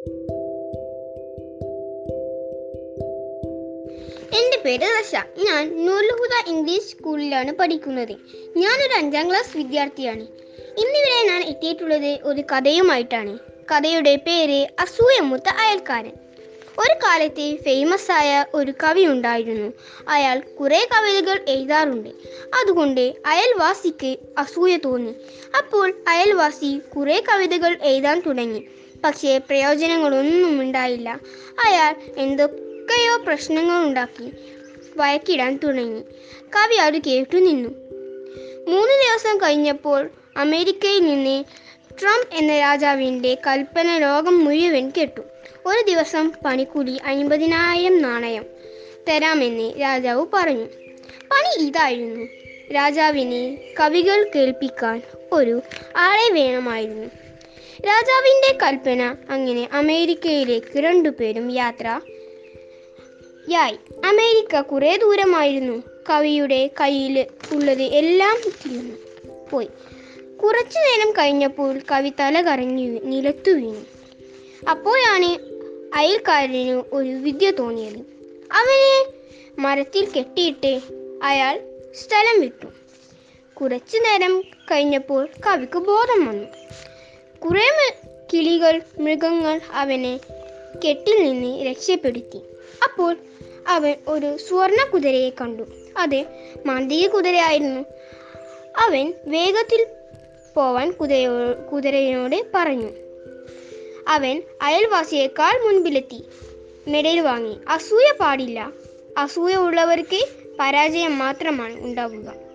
എന്റെ പേര് റഷ ഞാൻ നൂർലുഹുദ ഇംഗ്ലീഷ് സ്കൂളിലാണ് പഠിക്കുന്നത്. ഞാനൊരു അഞ്ചാം ക്ലാസ് വിദ്യാർത്ഥിയാണ്. ഇന്നിവിടെ ഞാൻ എത്തിയിട്ടുള്ളത് ഒരു കഥയുമായിട്ടാണ്. കഥയുടെ പേര് അസൂയമുത്ത അയൽക്കാരൻ. ഒരു കാലത്തെ ഫേമസ് ആയ ഒരു കവി ഉണ്ടായിരുന്നു. അയാൾ കുറേ കവിതകൾ എഴുതാറുണ്ട്. അതുകൊണ്ട് അയൽവാസിക്ക് അസൂയ തോന്നി. അപ്പോൾ അയൽവാസി കുറേ കവിതകൾ എഴുതാൻ തുടങ്ങി. പക്ഷേ പ്രയോജനങ്ങളൊന്നും ഉണ്ടായില്ല അയാൾ എന്തൊക്കെയോ പ്രശ്നങ്ങൾ ഉണ്ടാക്കി വഴക്കിടാൻ തുടങ്ങി. കവി അത് കേട്ടു നിന്നു മൂന്ന് ദിവസം കഴിഞ്ഞപ്പോൾ അമേരിക്കയിൽ നിന്ന് ട്രംപ് എന്ന രാജാവിന്റെ കൽപ്പന ലോകം മുഴുവൻ കേട്ടു. ഒരു ദിവസം പണിക്കൂലി അൻപതിനായിരം നാണയം തരാമെന്ന് രാജാവ് പറഞ്ഞു. പണി ഇതായിരുന്നു. രാജാവിനെ കവികൾ കേൾപ്പിക്കാൻ ഒരു ആളെ വേണമായിരുന്നു. രാജാവിന്റെ കൽപ്പന. അങ്ങനെ അമേരിക്കയിലേക്ക് രണ്ടുപേരും യാത്ര യായി. അമേരിക്ക കുറേ ദൂരമായിരുന്നു. കവിയുടെ കയ്യിൽ ഉള്ളത് എല്ലാം തീർന്നു പോയി. കുറച്ചു നേരം കഴിഞ്ഞപ്പോൾ കവി തല കറങ്ങി നിലത്തു വീണു. അപ്പോഴാണ് അയൽക്കാരന് ഒരു വിദ്യ തോന്നിയത്. അവനെ മരത്തിൽ കെട്ടിയിട്ട് അയാൾ സ്ഥലം വിട്ടു. കുറച്ചു നേരം കഴിഞ്ഞപ്പോൾ കവിക്ക് ബോധം വന്നു. കുറേ കിളികൾ മൃഗങ്ങൾ അവനെ കെട്ടിൽ നിന്ന് രക്ഷപ്പെടുത്തി. അപ്പോൾ അവൻ ഒരു സുവർണ കുതിരയെ കണ്ടു. അത് മാന്ത്രിക കുതിരയായിരുന്നു. അവൻ വേഗത്തിൽ പോവാൻ കുതിരയോ കുതിരയോട് പറഞ്ഞു. അവൻ അയൽവാസിയേക്കാൾ മുൻപിലെത്തി. മെഡൽ വാങ്ങി. അസൂയ പാടില്ല. അസൂയ ഉള്ളവർക്ക് പരാജയം മാത്രമാണ് ഉണ്ടാവുക.